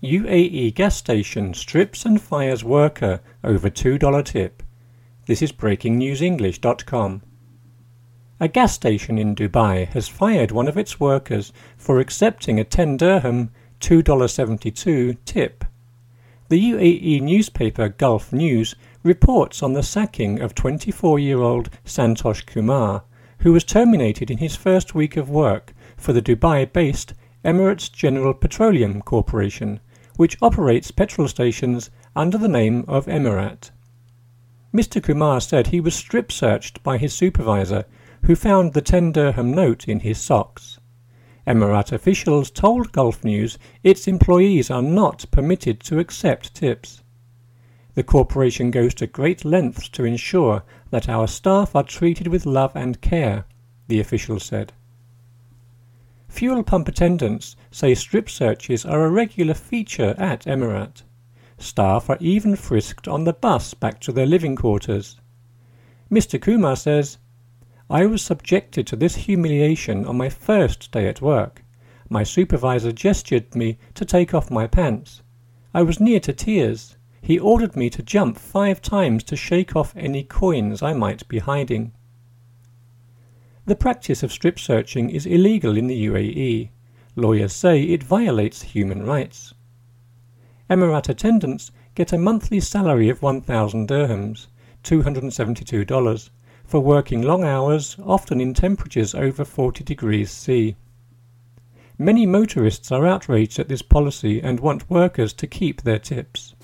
UAE gas station strips and fires worker over $2 tip. This is breakingnewsenglish.com. A gas station in Dubai has fired one of its workers for accepting a 10 dirham $2.72 tip. The UAE newspaper Gulf News reports on the sacking of 24 year old Santosh Kumar, who was terminated in his first week of work for the Dubai based Emirates General Petroleum Corporation, which operates petrol stations under the name of Emarat. Mr. Kumar said he was strip searched by his supervisor, who found the 10 dirham note in his socks. Emarat officials told Gulf News its employees are not permitted to accept tips. The corporation goes to great lengths to ensure that our staff are treated with love and care, the official said. Fuel pump attendants say strip searches are a regular feature at Emarat. Staff are even frisked on the bus back to their living quarters. Mr. Kumar says, I was subjected to this humiliation on my first day at work. My supervisor gestured me to take off my pants. I was near to tears. He ordered me to jump five times to shake off any coins I might be hiding. The practice of strip searching is illegal in the UAE. Lawyers say it violates human rights. Emarat attendants get a monthly salary of 1,000 dirhams, $272, for working long hours, often in temperatures over 40 degrees C. Many motorists are outraged at this policy and want workers to keep their tips.